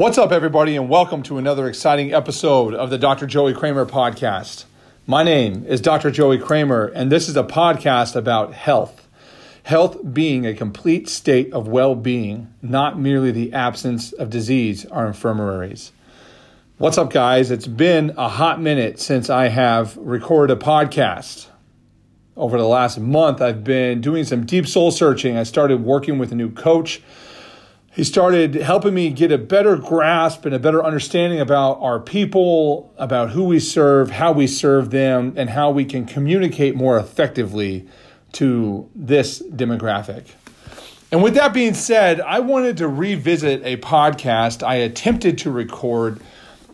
What's up, everybody, and welcome to another exciting episode of the Dr. Joey Kramer podcast. My name is Dr. Joey Kramer, and this is a podcast about health. Health being a complete state of well being, not merely the absence of disease or infirmaries. What's up, guys? It's been a hot minute since I have recorded a podcast. Over the last month, I've been doing some deep soul searching. I started working with a new coach he started helping me get a better grasp and a better understanding about our people, about who we serve, how we serve them, and how we can communicate more effectively to this demographic. And with that being said, I wanted to revisit a podcast I attempted to record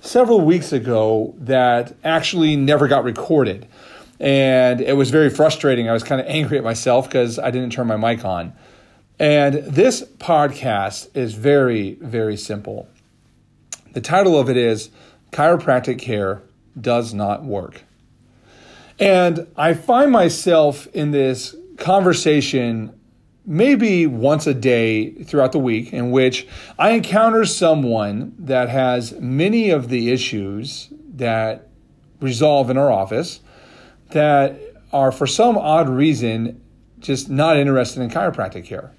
several weeks ago that actually never got recorded. And it was very frustrating. I was kind of angry at myself because I didn't turn my mic on. And this podcast is very, very simple. The title of it is Chiropractic Care Does Not Work. And I find myself in this conversation maybe once a day throughout the week in which I encounter someone that has many of the issues that resolve in our office that are for some odd reason just not interested in chiropractic care.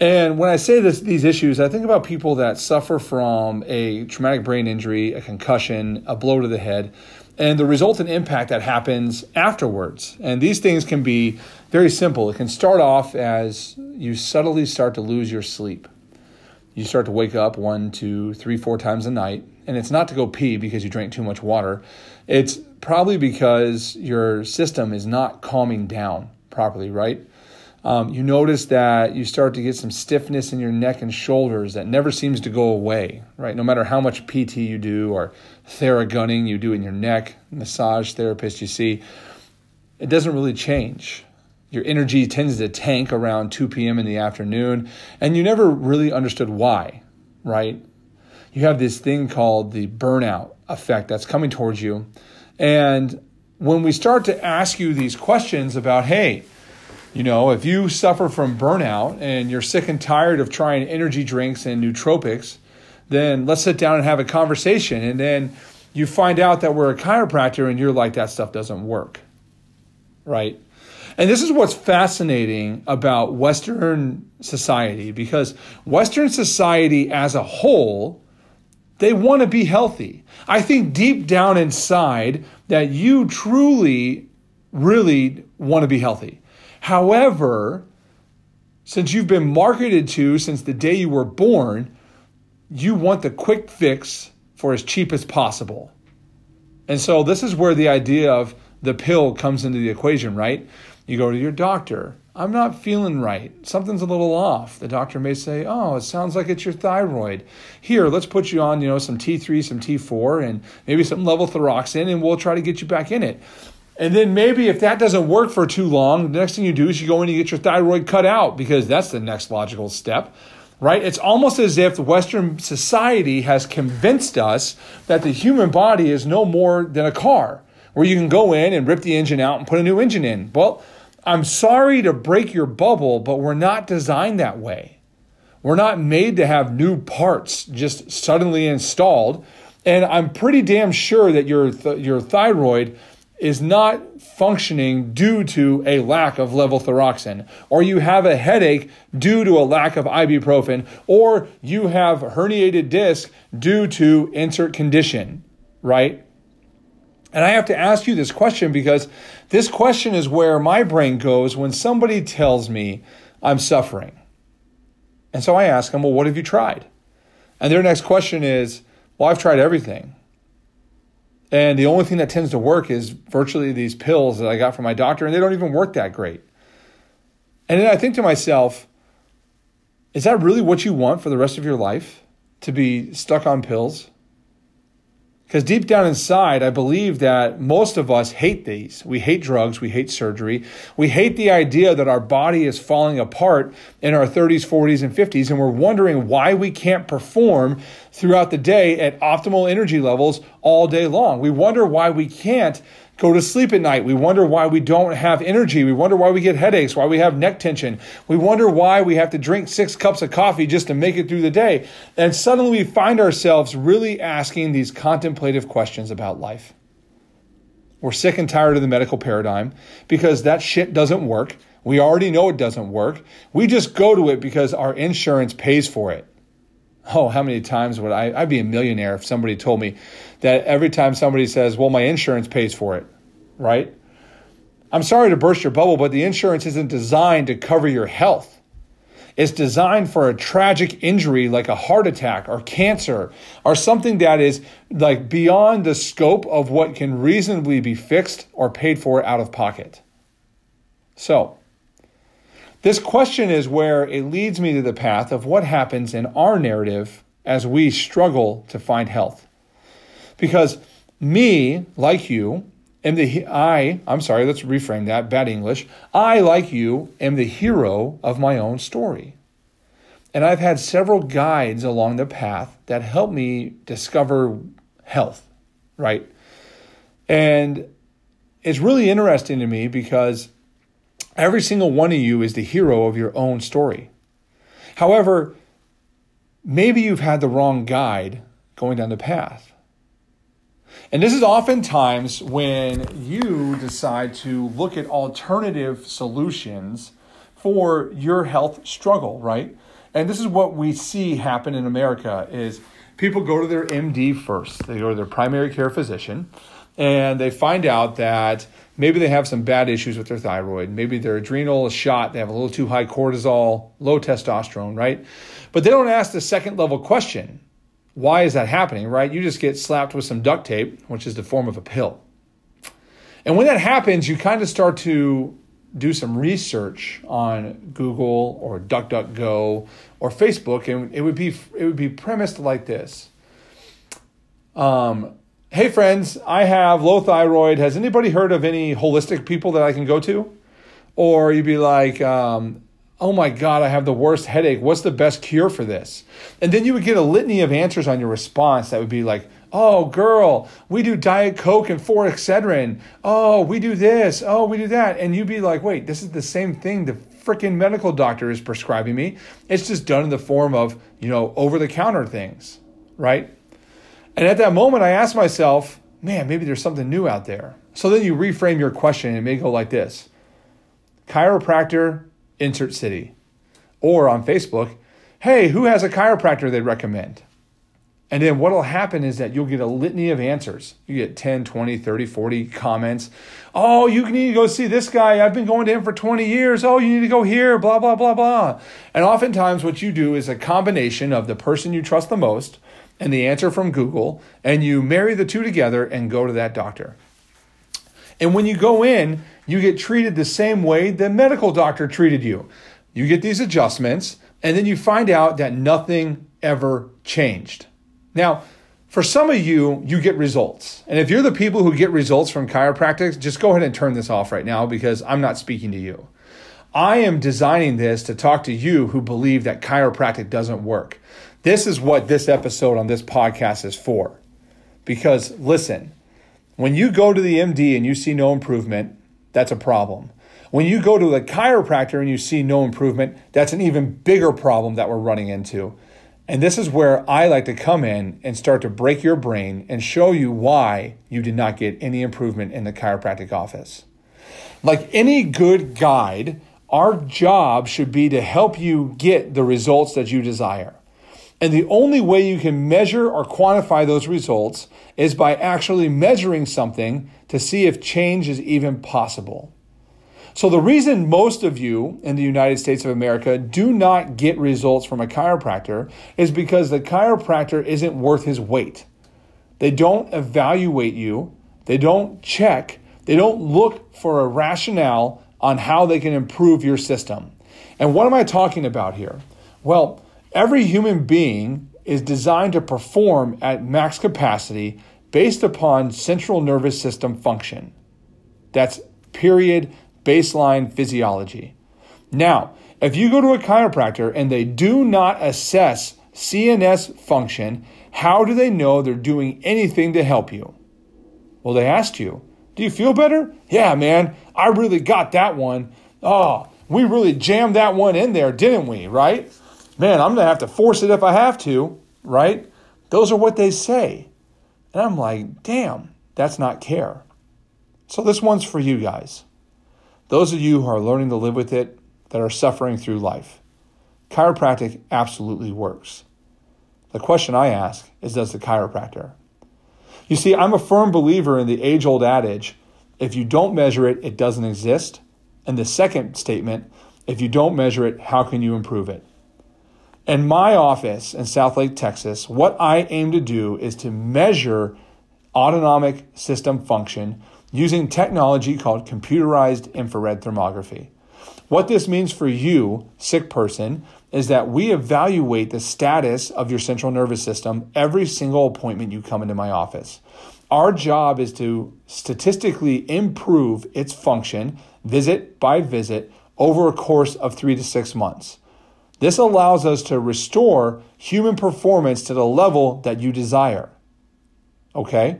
And when I say this, these issues, I think about people that suffer from a traumatic brain injury, a concussion, a blow to the head, and the resultant impact that happens afterwards. And these things can be very simple. It can start off as you subtly start to lose your sleep. You start to wake up one, two, three, four times a night. And it's not to go pee because you drank too much water. It's probably because your system is not calming down properly, right? Um, you notice that you start to get some stiffness in your neck and shoulders that never seems to go away, right? No matter how much PT you do or theragunning you do in your neck, massage therapist you see, it doesn't really change. Your energy tends to tank around 2 p.m. in the afternoon, and you never really understood why, right? You have this thing called the burnout effect that's coming towards you. And when we start to ask you these questions about, hey, you know, if you suffer from burnout and you're sick and tired of trying energy drinks and nootropics, then let's sit down and have a conversation. And then you find out that we're a chiropractor and you're like, that stuff doesn't work. Right? And this is what's fascinating about Western society because Western society as a whole, they want to be healthy. I think deep down inside that you truly, really want to be healthy. However, since you've been marketed to since the day you were born, you want the quick fix for as cheap as possible. And so this is where the idea of the pill comes into the equation, right? You go to your doctor. I'm not feeling right. Something's a little off. The doctor may say, "Oh, it sounds like it's your thyroid. Here, let's put you on, you know, some T3, some T4 and maybe some levothyroxine and we'll try to get you back in it." And then maybe if that doesn't work for too long, the next thing you do is you go in and you get your thyroid cut out because that's the next logical step, right? It's almost as if Western society has convinced us that the human body is no more than a car where you can go in and rip the engine out and put a new engine in. Well, I'm sorry to break your bubble, but we're not designed that way. We're not made to have new parts just suddenly installed. And I'm pretty damn sure that your, th- your thyroid is not functioning due to a lack of level levothyroxine, or you have a headache due to a lack of ibuprofen, or you have herniated disc due to insert condition, right? And I have to ask you this question because this question is where my brain goes when somebody tells me I'm suffering. And so I ask them, well, what have you tried? And their next question is, well, I've tried everything. And the only thing that tends to work is virtually these pills that I got from my doctor, and they don't even work that great. And then I think to myself, is that really what you want for the rest of your life? To be stuck on pills? Because deep down inside, I believe that most of us hate these. We hate drugs. We hate surgery. We hate the idea that our body is falling apart in our 30s, 40s, and 50s, and we're wondering why we can't perform throughout the day at optimal energy levels all day long. We wonder why we can't go to sleep at night. We wonder why we don't have energy. We wonder why we get headaches, why we have neck tension. We wonder why we have to drink six cups of coffee just to make it through the day. And suddenly we find ourselves really asking these contemplative questions about life. We're sick and tired of the medical paradigm because that shit doesn't work. We already know it doesn't work. We just go to it because our insurance pays for it. Oh, how many times would I? I'd be a millionaire if somebody told me that every time somebody says, well, my insurance pays for it, right? I'm sorry to burst your bubble, but the insurance isn't designed to cover your health. It's designed for a tragic injury like a heart attack or cancer or something that is like beyond the scope of what can reasonably be fixed or paid for out of pocket. So, this question is where it leads me to the path of what happens in our narrative as we struggle to find health. Because me, like you, am the I, I'm sorry, let's reframe that, bad English. I, like you, am the hero of my own story. And I've had several guides along the path that help me discover health, right? And it's really interesting to me because Every single one of you is the hero of your own story. However, maybe you've had the wrong guide going down the path. And this is oftentimes when you decide to look at alternative solutions for your health struggle, right? And this is what we see happen in America is people go to their MD first. They go to their primary care physician and they find out that maybe they have some bad issues with their thyroid. Maybe their adrenal is shot. They have a little too high cortisol, low testosterone, right? But they don't ask the second level question why is that happening, right? You just get slapped with some duct tape, which is the form of a pill. And when that happens, you kind of start to do some research on Google or DuckDuckGo or Facebook, and it would be it would be premised like this. Um, hey friends, I have low thyroid. Has anybody heard of any holistic people that I can go to? Or you'd be like, um, oh my God, I have the worst headache. What's the best cure for this? And then you would get a litany of answers on your response that would be like, oh girl, we do Diet Coke and 4-Excedrin. Oh, we do this. Oh, we do that. And you'd be like, wait, this is the same thing the freaking medical doctor is prescribing me. It's just done in the form of, you know, over the counter things, right? And at that moment, I asked myself, man, maybe there's something new out there. So then you reframe your question and it may go like this Chiropractor, insert city. Or on Facebook, hey, who has a chiropractor they'd recommend? And then what'll happen is that you'll get a litany of answers. You get 10, 20, 30, 40 comments. Oh, you need to go see this guy. I've been going to him for 20 years. Oh, you need to go here, blah, blah, blah, blah. And oftentimes, what you do is a combination of the person you trust the most and the answer from Google, and you marry the two together and go to that doctor. And when you go in, you get treated the same way the medical doctor treated you. You get these adjustments, and then you find out that nothing ever changed. Now, for some of you, you get results. And if you're the people who get results from chiropractic, just go ahead and turn this off right now because I'm not speaking to you. I am designing this to talk to you who believe that chiropractic doesn't work. This is what this episode on this podcast is for. Because listen, when you go to the MD and you see no improvement, that's a problem. When you go to the chiropractor and you see no improvement, that's an even bigger problem that we're running into. And this is where I like to come in and start to break your brain and show you why you did not get any improvement in the chiropractic office. Like any good guide, our job should be to help you get the results that you desire. And the only way you can measure or quantify those results is by actually measuring something to see if change is even possible. So, the reason most of you in the United States of America do not get results from a chiropractor is because the chiropractor isn't worth his weight. They don't evaluate you, they don't check, they don't look for a rationale on how they can improve your system. And what am I talking about here? Well, Every human being is designed to perform at max capacity based upon central nervous system function. That's period baseline physiology. Now, if you go to a chiropractor and they do not assess CNS function, how do they know they're doing anything to help you? Well, they asked you, Do you feel better? Yeah, man, I really got that one. Oh, we really jammed that one in there, didn't we? Right? Man, I'm going to have to force it if I have to, right? Those are what they say. And I'm like, damn, that's not care. So this one's for you guys. Those of you who are learning to live with it, that are suffering through life. Chiropractic absolutely works. The question I ask is Does the chiropractor? You see, I'm a firm believer in the age old adage if you don't measure it, it doesn't exist. And the second statement if you don't measure it, how can you improve it? In my office in Southlake, Texas, what I aim to do is to measure autonomic system function using technology called computerized infrared thermography. What this means for you, sick person, is that we evaluate the status of your central nervous system every single appointment you come into my office. Our job is to statistically improve its function visit by visit over a course of three to six months. This allows us to restore human performance to the level that you desire. Okay?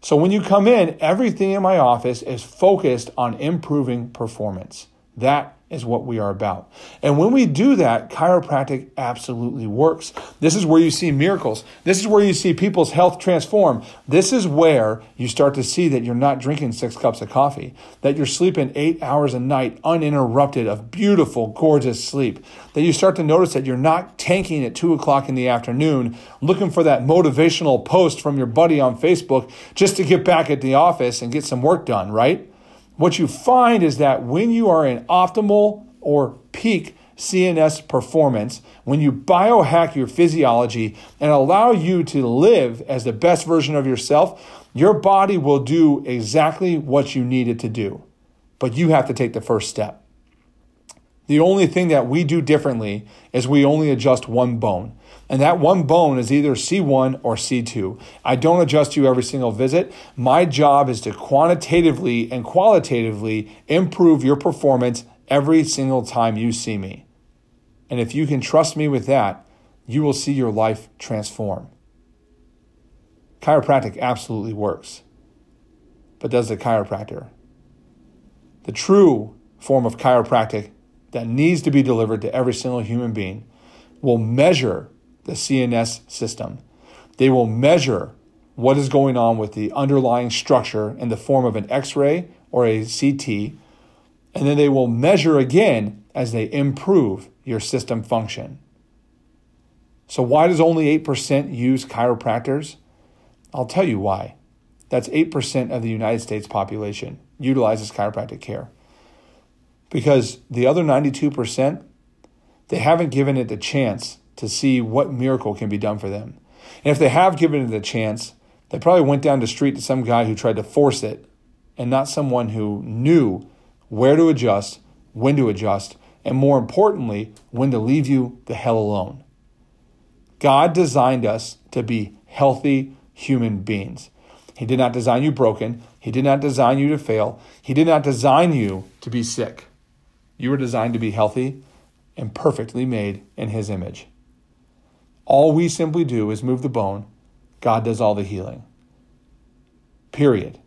So when you come in, everything in my office is focused on improving performance. That is what we are about. And when we do that, chiropractic absolutely works. This is where you see miracles. This is where you see people's health transform. This is where you start to see that you're not drinking six cups of coffee, that you're sleeping eight hours a night uninterrupted of beautiful, gorgeous sleep, that you start to notice that you're not tanking at two o'clock in the afternoon looking for that motivational post from your buddy on Facebook just to get back at the office and get some work done, right? What you find is that when you are in optimal or peak CNS performance, when you biohack your physiology and allow you to live as the best version of yourself, your body will do exactly what you need it to do. But you have to take the first step. The only thing that we do differently is we only adjust one bone. And that one bone is either C1 or C2. I don't adjust you every single visit. My job is to quantitatively and qualitatively improve your performance every single time you see me. And if you can trust me with that, you will see your life transform. Chiropractic absolutely works. But does the chiropractor? The true form of chiropractic that needs to be delivered to every single human being will measure the CNS system. They will measure what is going on with the underlying structure in the form of an X ray or a CT, and then they will measure again as they improve your system function. So, why does only 8% use chiropractors? I'll tell you why. That's 8% of the United States population utilizes chiropractic care. Because the other 92%, they haven't given it the chance to see what miracle can be done for them. And if they have given it a chance, they probably went down the street to some guy who tried to force it and not someone who knew where to adjust, when to adjust, and more importantly, when to leave you the hell alone. God designed us to be healthy human beings. He did not design you broken. He did not design you to fail. He did not design you to be sick. You were designed to be healthy and perfectly made in His image. All we simply do is move the bone. God does all the healing. Period.